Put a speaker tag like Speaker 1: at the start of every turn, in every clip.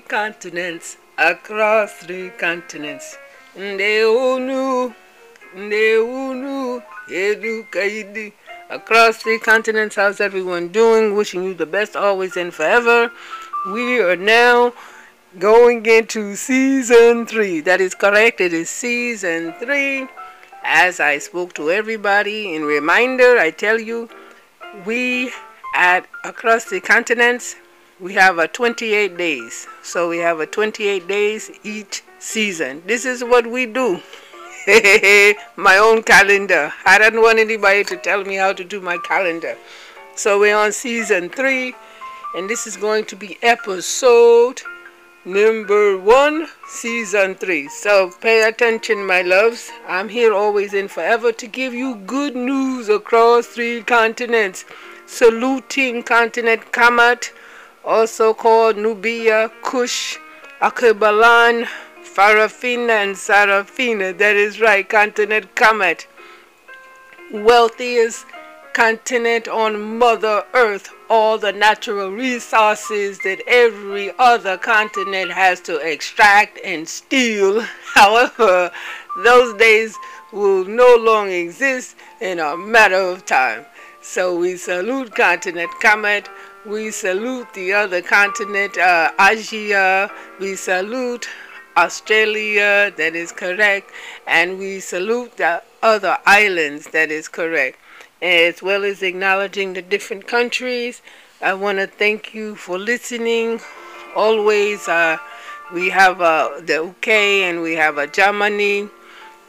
Speaker 1: continents, across three continents. Ndeunu, Ndeunu, Edu Kaidi. Across three continents, how's everyone doing? Wishing you the best always and forever. We are now going into season three. That is correct, it is season three. As I spoke to everybody, in reminder, I tell you, we at across the continents we have a 28 days. So we have a 28 days each season. This is what we do. My own calendar. I don't want anybody to tell me how to do my calendar. So we're on season three and this is going to be episode number one season three. So pay attention my loves. I'm here always and forever to give you good news across three continents. Saluting continent Kemet, also called Nubia, Kush, Alkebulan, Farafina, and Sarafina. That is right, continent Kemet. Wealthiest continent on Mother Earth. All the natural resources that every other continent has to extract and steal. However, those days will no longer exist in a matter of time. So we salute continent Kemet. We salute the other continent, uh, Asia. We salute Australia, that is correct. And we salute the other islands, that is correct. As well as acknowledging the different countries. I want to thank you for listening. Always, uh, we have uh, the UK and we have a Germany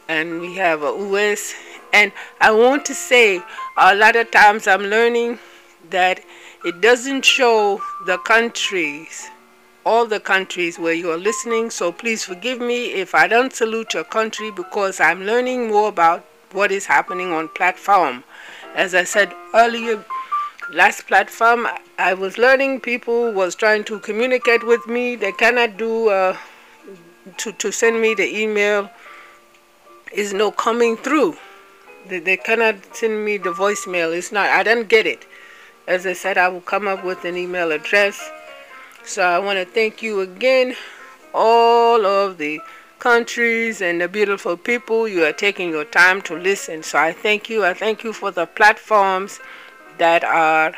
Speaker 1: and we have a US and I want to say a lot of times I'm learning that it doesn't show the countries, all the countries where you are listening. So please forgive me if I don't salute your country because I'm learning more about what is happening on platform. As I said earlier, last platform I was learning people was trying to communicate with me. They cannot do uh, to to send me the email is no coming through. They, they cannot send me the voicemail. It's not, I don't get it. As I said, I will come up with an email address. So I want to thank you again, all of the countries and the beautiful people. You are taking your time to listen. So I thank you. I thank you for the platforms that are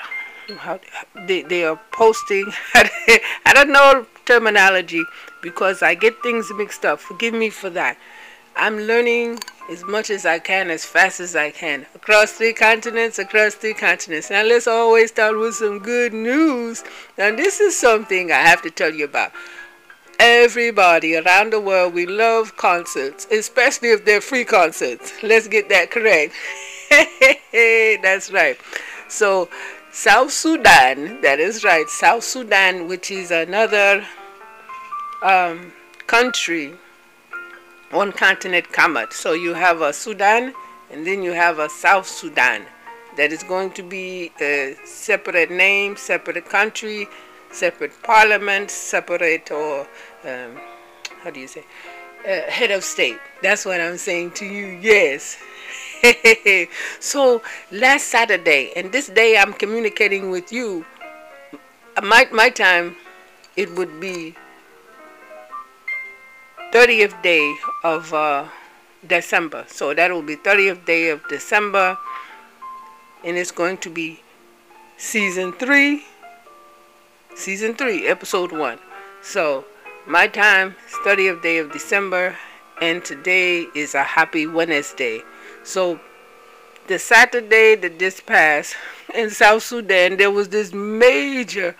Speaker 1: they, they are posting. I don't know terminology because I get things mixed up. Forgive me for that. I'm learning as much as I can, as fast as I can. Across three continents, across three continents. Now let's always start with some good news. Now this is something I have to tell you about. Everybody around the world, we love concerts, especially if they're free concerts. Let's get that correct. That's right. So South Sudan, that is right, South Sudan, which is another um, country one continent Kemet. So you have a Sudan and then you have a South Sudan that is going to be a separate name, separate country, separate parliament, separate or um, how do you say, uh, head of state. That's what I'm saying to you. Yes. so last Saturday, and this day I'm communicating with you. My my time, it would be 30th day of uh, December. So that will be 30th day of December. And it's going to be season 3. Season 3, episode 1. So my time is 30th day of December. And today is a happy Wednesday. So the Saturday that just passed in South Sudan, there was this major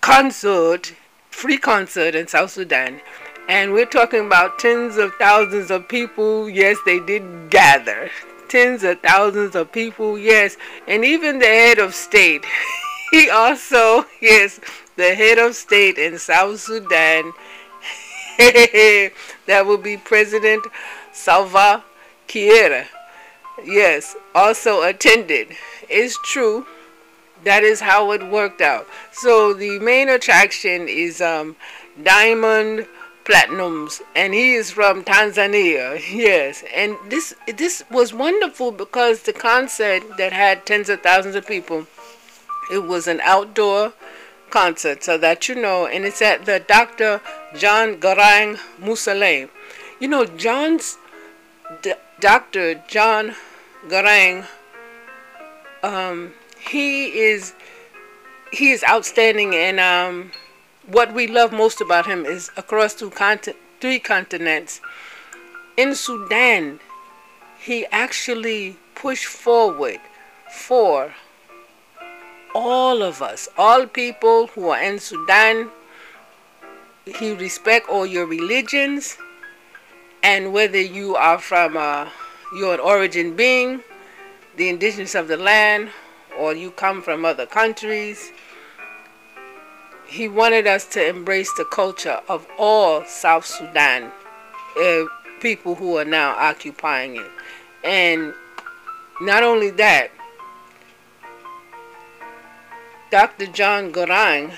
Speaker 1: concert, free concert in South Sudan and we're talking about tens of thousands of people. Yes, they did gather. Tens of thousands of people, yes. And even the head of state. he also, yes, the head of state in South Sudan. that will be President Salva Kiir. Yes, also attended. It's true. That is how it worked out. So the main attraction is um, Diamond Platnumz and he is from Tanzania. Yes, and this this was wonderful because the concert that had tens of thousands of people, it was an outdoor concert so that you know, and it's at the Dr. John Garang Mausoleum. You know, John's D- Dr. John Garang, um, he is he is outstanding, and um, what we love most about him is across two continent, three continents. In Sudan, he actually pushed forward for all of us, all people who are in Sudan. He respect all your religions, and whether you are from uh, origin being, the indigenous of the land, or you come from other countries. He wanted us to embrace the culture of all South Sudan uh, people who are now occupying it. And not only that, Dr. John Garang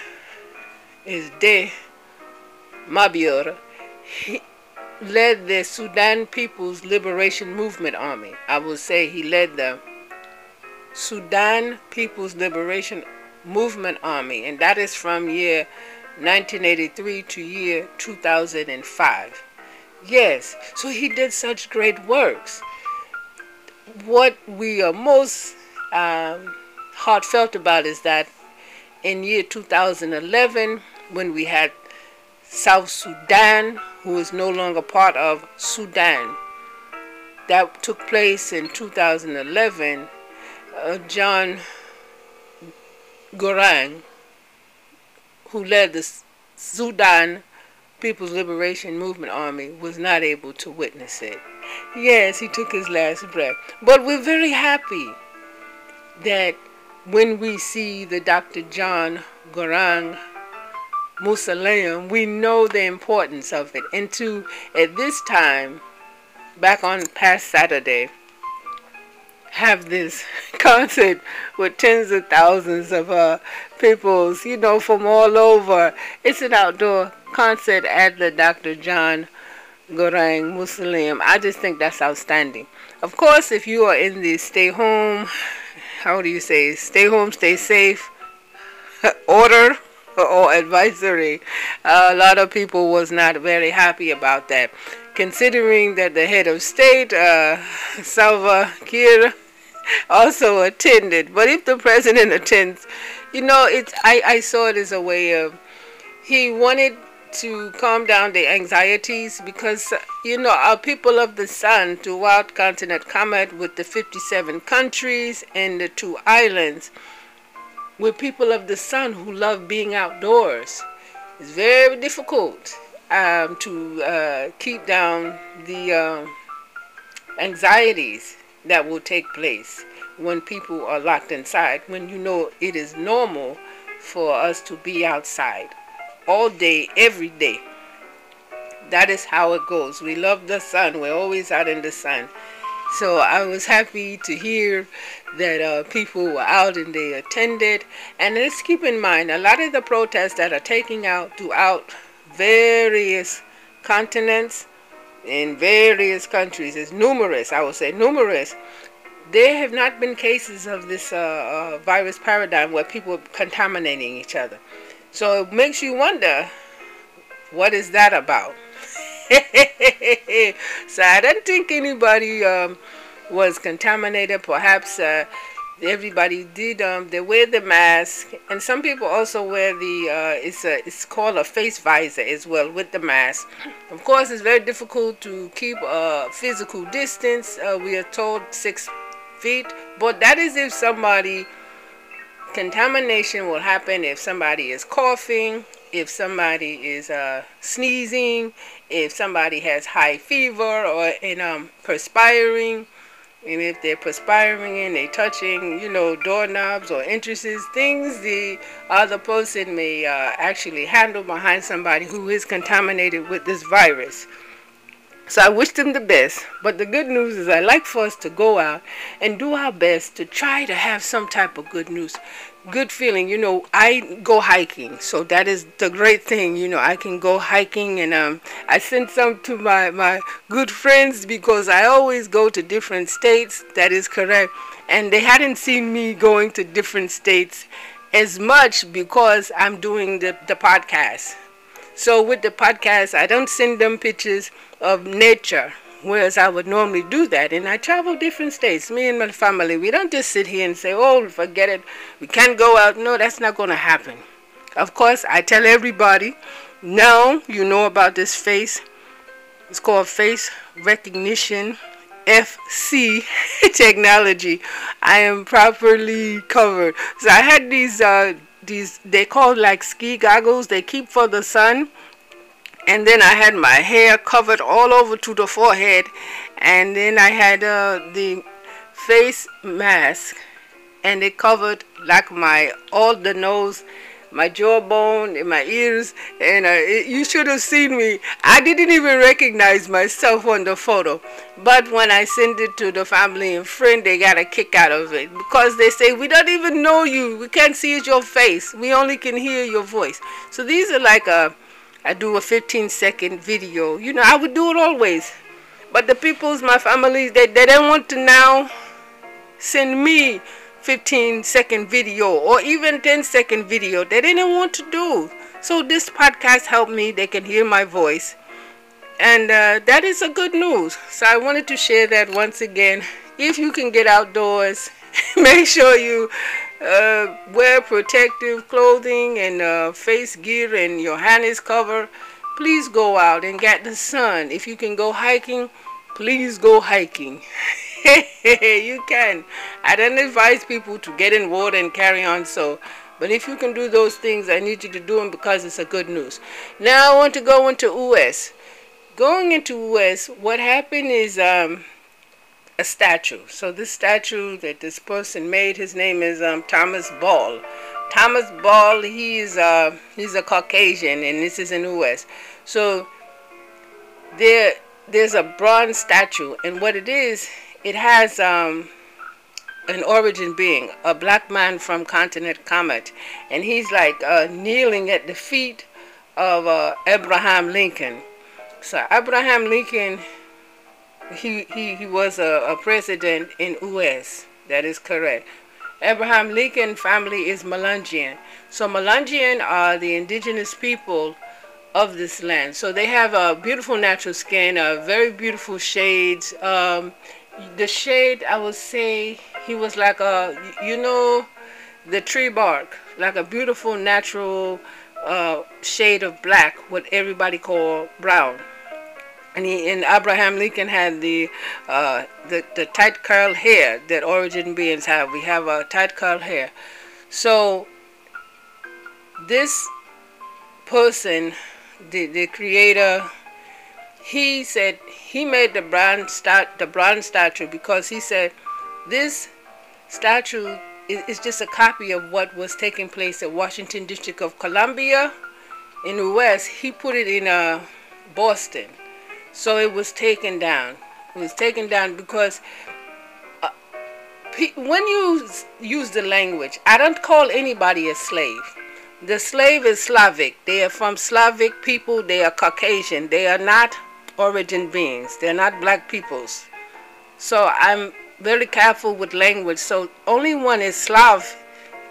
Speaker 1: is de Mabior. He led the Sudan People's Liberation Movement Army. I will say he led the Sudan People's Liberation Movement Army, and that is from year 1983 to year 2005. Yes, so he did such great works. What we are most um, heartfelt about is that in year 2011, when we had South Sudan, who is no longer part of Sudan, that took place in 2011 uh, John Garang, who led the Sudan People's Liberation Movement Army, was not able to witness it. Yes, he took his last breath. But we're very happy that when we see the Dr. John Garang Mausoleum, we know the importance of it. And to, at this time, back on past Saturday, have this concert with tens of thousands of uh, people, you know, from all over. It's an outdoor concert at the Dr. John Garang Mausoleum. I just think that's outstanding. Of course, if you are in the stay home, how do you say, stay home, stay safe order or advisory, a lot of people was not very happy about that considering that the head of state, uh, Salva Kiir, also attended. But if the president attends, you know, it's I, I saw it as a way of he wanted to calm down the anxieties because you know our people of the sun throughout continent Kemet with the 57 countries and the two islands. We're people of the sun who love being outdoors. It's very difficult um, to uh, keep down the uh, anxieties that will take place when people are locked inside, when you know it is normal for us to be outside all day, every day. That is how it goes. We love the sun. We're always out in the sun. So I was happy to hear that uh, people were out and they attended. And let's keep in mind, a lot of the protests that are taking out throughout various continents in various countries is numerous. I will say numerous. There have not been cases of this uh, uh, virus paradigm where people are contaminating each other. So it makes you wonder, what is that about? so I don't think anybody um, was contaminated. Perhaps uh, everybody did um, they wear the mask and some people also wear the uh, it's a it's called a face visor as well with the mask. Of course it's very difficult to keep a physical distance uh, we are told six feet but that is if somebody contamination will happen if somebody is coughing if somebody is uh, sneezing if somebody has high fever or in um, perspiring and if they're perspiring and they're touching, you know, doorknobs or entrances, things the other person may uh, actually handle behind somebody who is contaminated with this virus. So I wish them the best. But the good news is I like for us to go out and do our best to try to have some type of good news good feeling. You know, I go hiking, so that is the great thing. You know, I can go hiking, and um, I send some to my my good friends because I always go to different states. That is correct, and they hadn't seen me going to different states as much because I'm doing the, the podcast. So with the podcast, I don't send them pictures of nature, whereas I would normally do that. And I travel different states, me and my family. We don't just sit here and say, oh, forget it, we can't go out. No, that's not going to happen. Of course, I tell everybody, now you know about this face. It's called face recognition FC technology. I am properly covered. So I had these uh, these they call like ski goggles. They keep for the sun. And then I had my hair covered all over to the forehead, and then I had uh, the face mask, and it covered like my all the nose my jawbone and my ears. And uh, it, you should have seen me. I didn't even recognize myself on the photo. But when i send it to the family and friend they got a kick out of it. Because they say we don't even know you. We can't see your face. We only can hear your voice. So these are like a i do a 15 second video you know i would do it always but the people's my families they, they don't want to now send me 15 second video or even 10 second video they didn't want to do. So this podcast helped me. They can hear my voice. And uh, that is a good news. So I wanted to share that once again. If you can get outdoors, make sure you uh, wear protective clothing and uh, face gear and your hand cover. Please go out and get the sun. If you can go hiking, please go hiking. you can. I don't advise people to get in water and carry on so. But if you can do those things, I need you to do them because it's a good news. Now I want to go into US. Going into US, what happened is um, a statue. So this statue that this person made, his name is um, Thomas Ball. Thomas Ball, he's uh, he's a Caucasian, and this is in the US. So there there's a bronze statue, and what it is, it has um, an origin being a black man from continent Kemet, and he's like uh, kneeling at the feet of uh, Abraham Lincoln. So Abraham Lincoln, he he, he was a, a president in U.S. That is correct. Abraham Lincoln family is Melungeon. So Melungeon are the indigenous people of this land. So they have a beautiful natural skin, a very beautiful shades. Um, the shade I would say he was like a you know the tree bark like a beautiful natural uh, shade of black what everybody call brown and he and Abraham Lincoln had the uh, the the tight curl hair that origin beings have. We have a tight curl hair. So this person the the creator he said he made the bronze stat the bronze statue because he said this statue is, is just a copy of what was taking place at Washington District of Columbia in the West. He put it in uh, Boston, so it was taken down. It was taken down because uh, when you use the language, I don't call anybody a slave. The slave is Slavic. They are from Slavic people. They are Caucasian. They are not origin beings. They're not black peoples. So I'm very careful with language. So only one is Slav.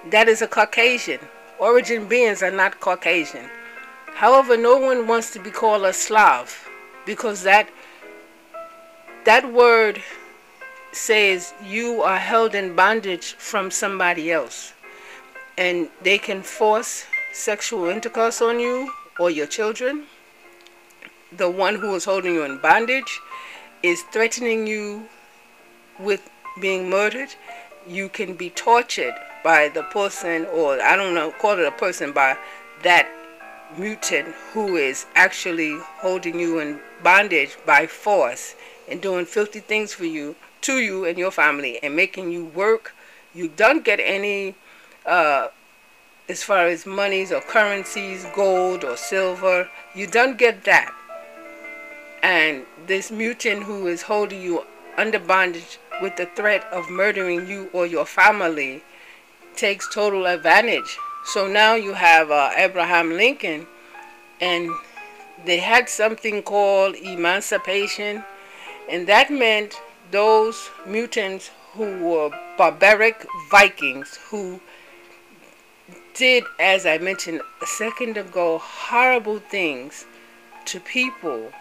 Speaker 1: That is a Caucasian. Origin beings are not Caucasian. However, no one wants to be called a Slav because that that word says you are held in bondage from somebody else. And they can force sexual intercourse on you or your children the one who is holding you in bondage is threatening you with being murdered, you can be tortured by the person, or I don't know, call it a person, by that mutant who is actually holding you in bondage by force and doing filthy things for you, to you and your family, and making you work. You don't get any, uh, as far as monies or currencies, gold or silver, you don't get that and this mutant who is holding you under bondage with the threat of murdering you or your family takes total advantage. So now you have uh, Abraham Lincoln, and they had something called emancipation, and that meant those mutants who were barbaric Vikings who did, as I mentioned a second ago, horrible things to people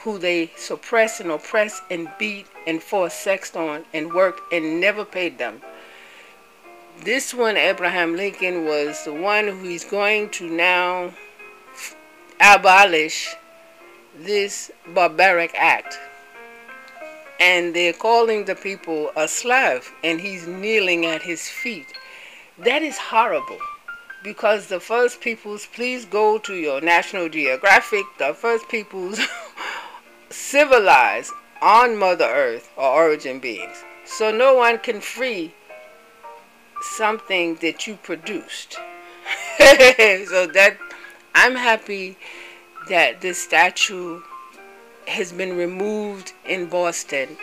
Speaker 1: who they suppress and oppress and beat and force sex on and worked and never paid them. This one, Abraham Lincoln, was the one who is going to now abolish this barbaric act. And they're calling the people a slave, and he's kneeling at his feet. That is horrible because the first peoples, please go to your National Geographic, the first peoples civilized on Mother Earth are origin beings. So no one can free something that you produced. so that I'm happy that this statue has been removed in Boston.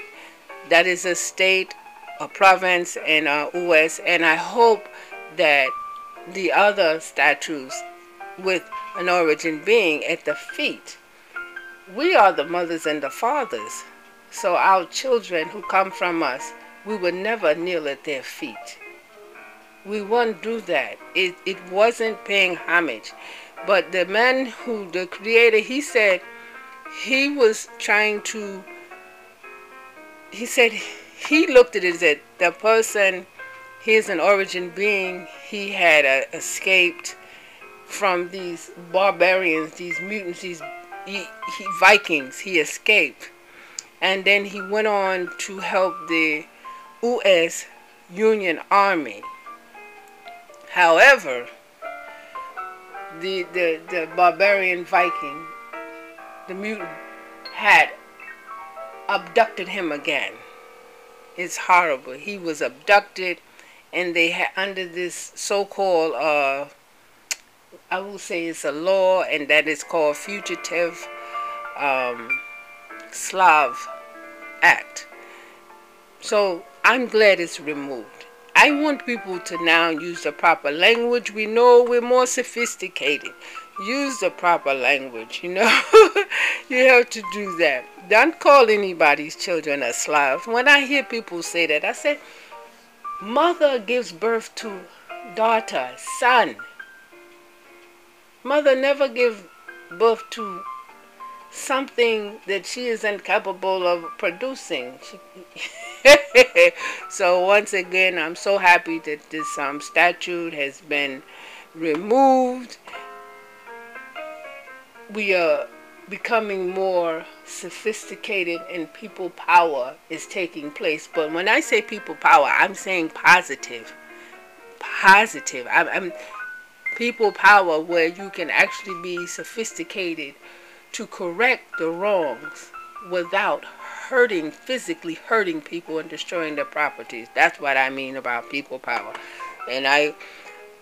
Speaker 1: That is a state, a province, and a US, and I hope that the other statues with an origin being at the feet. We are the mothers and the fathers. So our children who come from us, we would never kneel at their feet. We won't do that. It, it wasn't paying homage. But the man who, the creator, he said he was trying to, he said he looked at it as the person He's an origin being. He had uh, escaped from these barbarians, these mutants, these he, he, Vikings. He escaped. And then he went on to help the U.S. Union Army. However, the, the, the barbarian Viking, the mutant, had abducted him again. It's horrible. He was abducted and they had under this so-called uh, I will say it's a law and that is called fugitive um, Slav Act. So I'm glad it's removed. I want people to now use the proper language. We know we're more sophisticated. Use the proper language, you know. you have to do that. Don't call anybody's children a Slav. When I hear people say that, I say, Mother gives birth to daughter, son. Mother never gives birth to something that she is incapable of producing. so once again, I'm so happy that this um, statute has been removed. We are becoming more sophisticated and people power is taking place. But when I say people power, I'm saying positive. Positive. I'm, I'm people power where you can actually be sophisticated to correct the wrongs without hurting, physically hurting people and destroying their properties. That's what I mean about people power. And I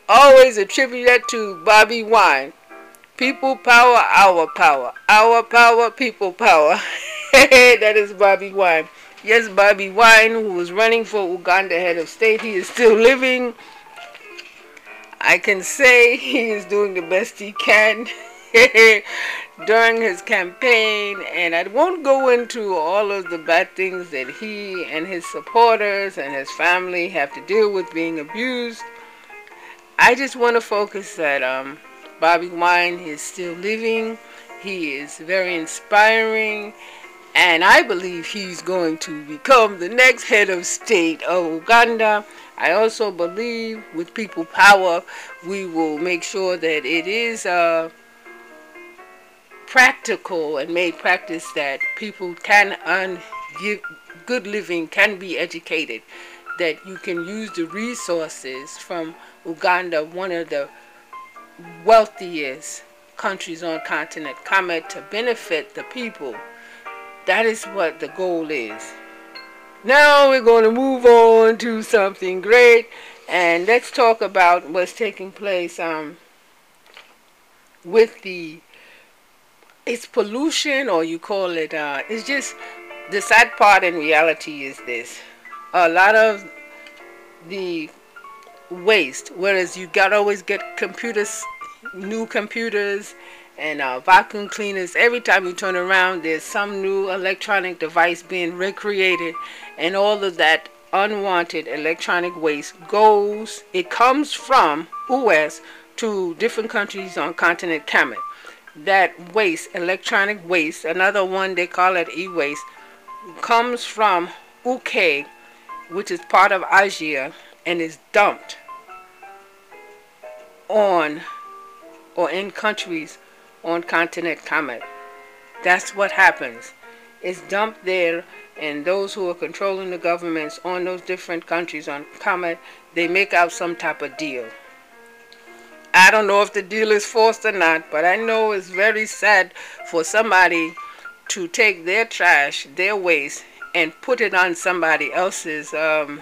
Speaker 1: always attribute that to Bobi Wine People power, our power. Our power, people power. that is Bobi Wine. Yes, Bobi Wine, who was running for Uganda head of state, he is still living. I can say he is doing the best he can during his campaign, and I won't go into all of the bad things that he and his supporters and his family have to deal with being abused. I just want to focus that um, Bobi Wine is still living. He is very inspiring. And I believe he's going to become the next head of state of Uganda. I also believe with people power, we will make sure that it is uh, practical and made practice that people can earn good living, can be educated, that you can use the resources from Uganda, one of the wealthiest countries on continent come to benefit the people. That is what the goal is. Now we're going to move on to something great and let's talk about what's taking place um, with the it's pollution or you call it uh, it's just the sad part in reality is this a lot of the waste. Whereas you got to always get computers, new computers and uh, vacuum cleaners. Every time you turn around, there's some new electronic device being recreated. And all of that unwanted electronic waste goes, it comes from US to different countries on continent Kemet. That waste, electronic waste, another one they call it e-waste, comes from UK, which is part of Asia, and is dumped on or in countries on continent Kemet. That's what happens. It's dumped there and those who are controlling the governments on those different countries on Kemet, they make out some type of deal. I don't know if the deal is forced or not, but I know it's very sad for somebody to take their trash, their waste, and put it on somebody else's um,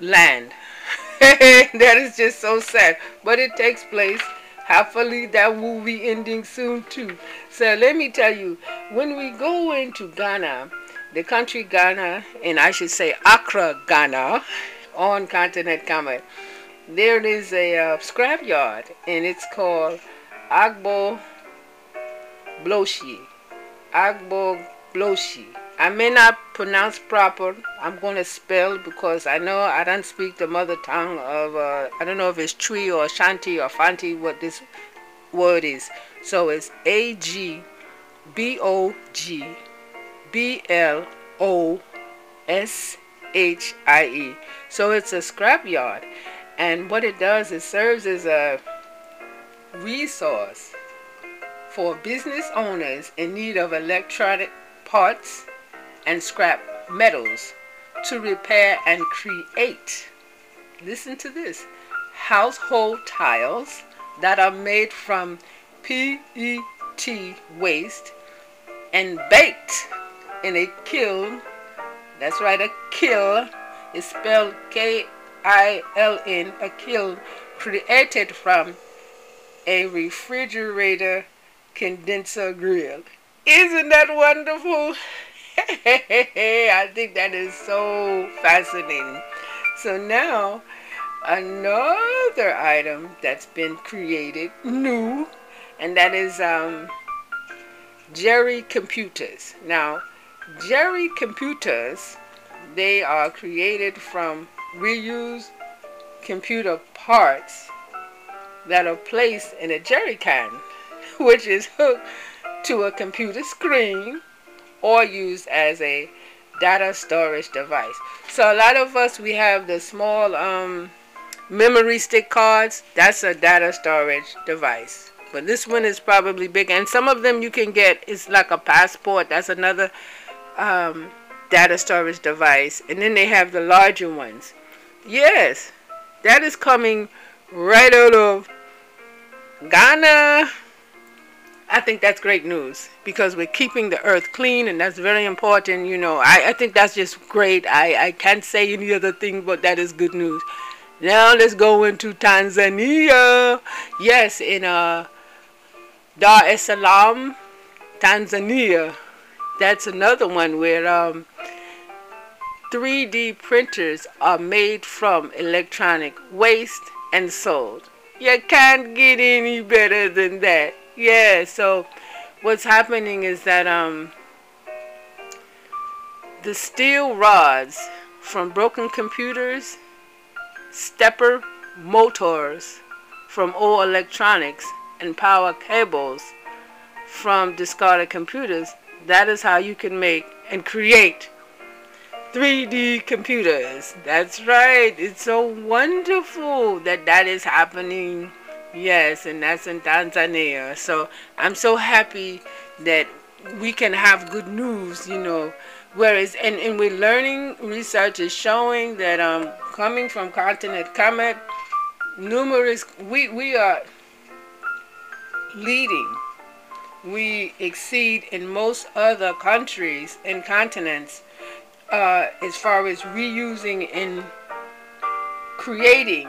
Speaker 1: land. that is just so sad. But it takes place. Hopefully that will be ending soon too. So let me tell you, when we go into Ghana, the country Ghana, and I should say Accra, Ghana, on continent Kemet, there is a uh, scrapyard, and it's called Agbo Bloshi. Agbo Bloshi. I may not pronounce proper. I'm going to spell because I know I don't speak the mother tongue of, uh, I don't know if it's Twi or Shanti or Fanti, what this word is. So it's A G B O G B L O S H I E. So it's a scrapyard. And what it does, it serves as a resource for business owners in need of electronic parts and scrap metals to repair and create. Listen to this household tiles that are made from PET waste and baked in a kiln. That's right, a kiln is spelled K I L N, a kiln created from a refrigerator condenser grill. Isn't that wonderful? I think that is so fascinating. So now, another item that's been created new, and that is um, Jerry computers. Now, Jerry computers, they are created from reused computer parts that are placed in a jerry can, which is hooked to a computer screen or used as a data storage device. So a lot of us, we have the small um, memory stick cards. That's a data storage device. But this one is probably big. And some of them you can get, it's like a passport. That's another um, data storage device. And then they have the larger ones. Yes, that is coming right out of Ghana. I think that's great news because we're keeping the earth clean and that's very important. You know, I, I think that's just great. I, I can't say any other thing, but that is good news. Now let's go into Tanzania. Yes, in uh, Dar es Salaam, Tanzania. That's another one where um, 3D printers are made from electronic waste and sold. You can't get any better than that. Yeah, so what's happening is that um, the steel rods from broken computers, stepper motors from old electronics, and power cables from discarded computers, that is how you can make and create 3D computers. That's right. It's so wonderful that that is happening. Yes, and that's in Tanzania. So I'm so happy that we can have good news, you know. Whereas, and, and we're learning, research is showing that um, coming from continent Kemet, numerous, we, we are leading. We exceed in most other countries and continents uh, as far as reusing and creating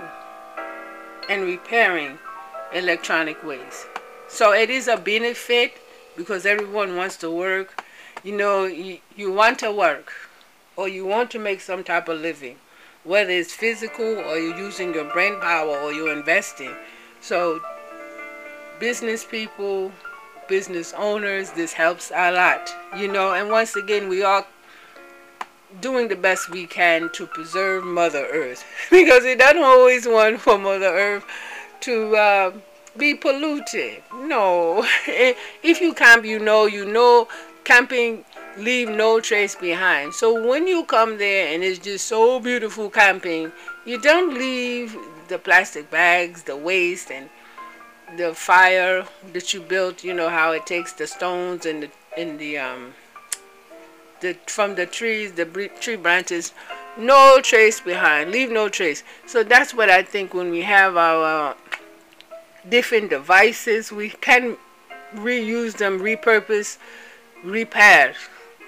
Speaker 1: and repairing electronic waste. So it is a benefit because everyone wants to work. You know, you, you want to work or you want to make some type of living, whether it's physical or you're using your brain power or you're investing. So business people, business owners, this helps a lot. You know, and once again, we all doing the best we can to preserve Mother Earth because it doesn't always want for Mother Earth to uh, be polluted. No, if you camp, you know, you know, camping leave no trace behind. So when you come there and it's just so beautiful camping, you don't leave the plastic bags, the waste, and the fire that you built. You know how it takes the stones and the and the um the from the trees, the tree branches, no trace behind. Leave no trace. So that's what I think when we have our different devices, we can reuse them, repurpose, repair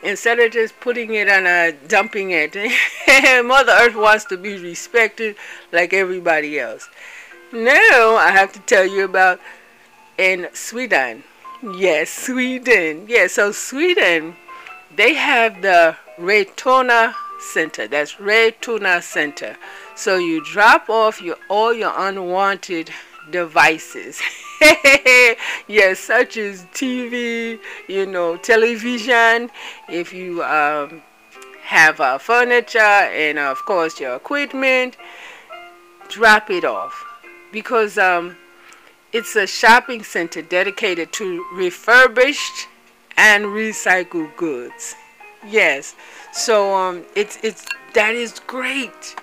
Speaker 1: instead of just putting it on a dumping it. Mother Earth wants to be respected like everybody else. Now I have to tell you about in Sweden. Yes, Sweden. Yes, yeah, so Sweden, they have the Retuna Center. That's Retuna Center. So you drop off your all your unwanted devices. yes, such as TV, you know, television, if you um, have uh, furniture and of course your equipment, drop it off because um, it's a shopping center dedicated to refurbished and recycled goods. Yes, so um, it's it's that is great.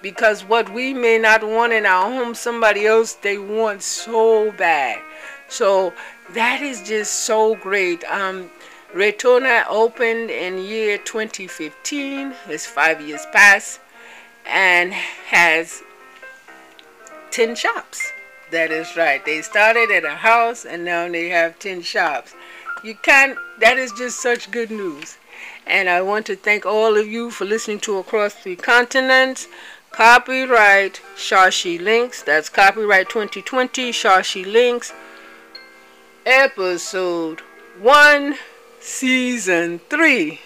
Speaker 1: Because what we may not want in our home somebody else they want so bad. So that is just so great. Um Retuna opened in year 2015 it's five years past. And has 10 shops. That is right. They started at a house and now they have 10 shops you can't that is just such good news and I want to thank all of you for listening to Across Three Continents. Copyright Chareshee Links. That's copyright 2020 Chareshee Links. Episode 1, Season 3.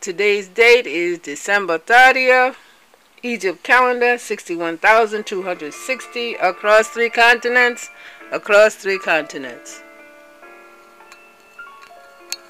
Speaker 1: Today's date is December 30th. Egypt calendar 61,260 across three continents. Across three continents.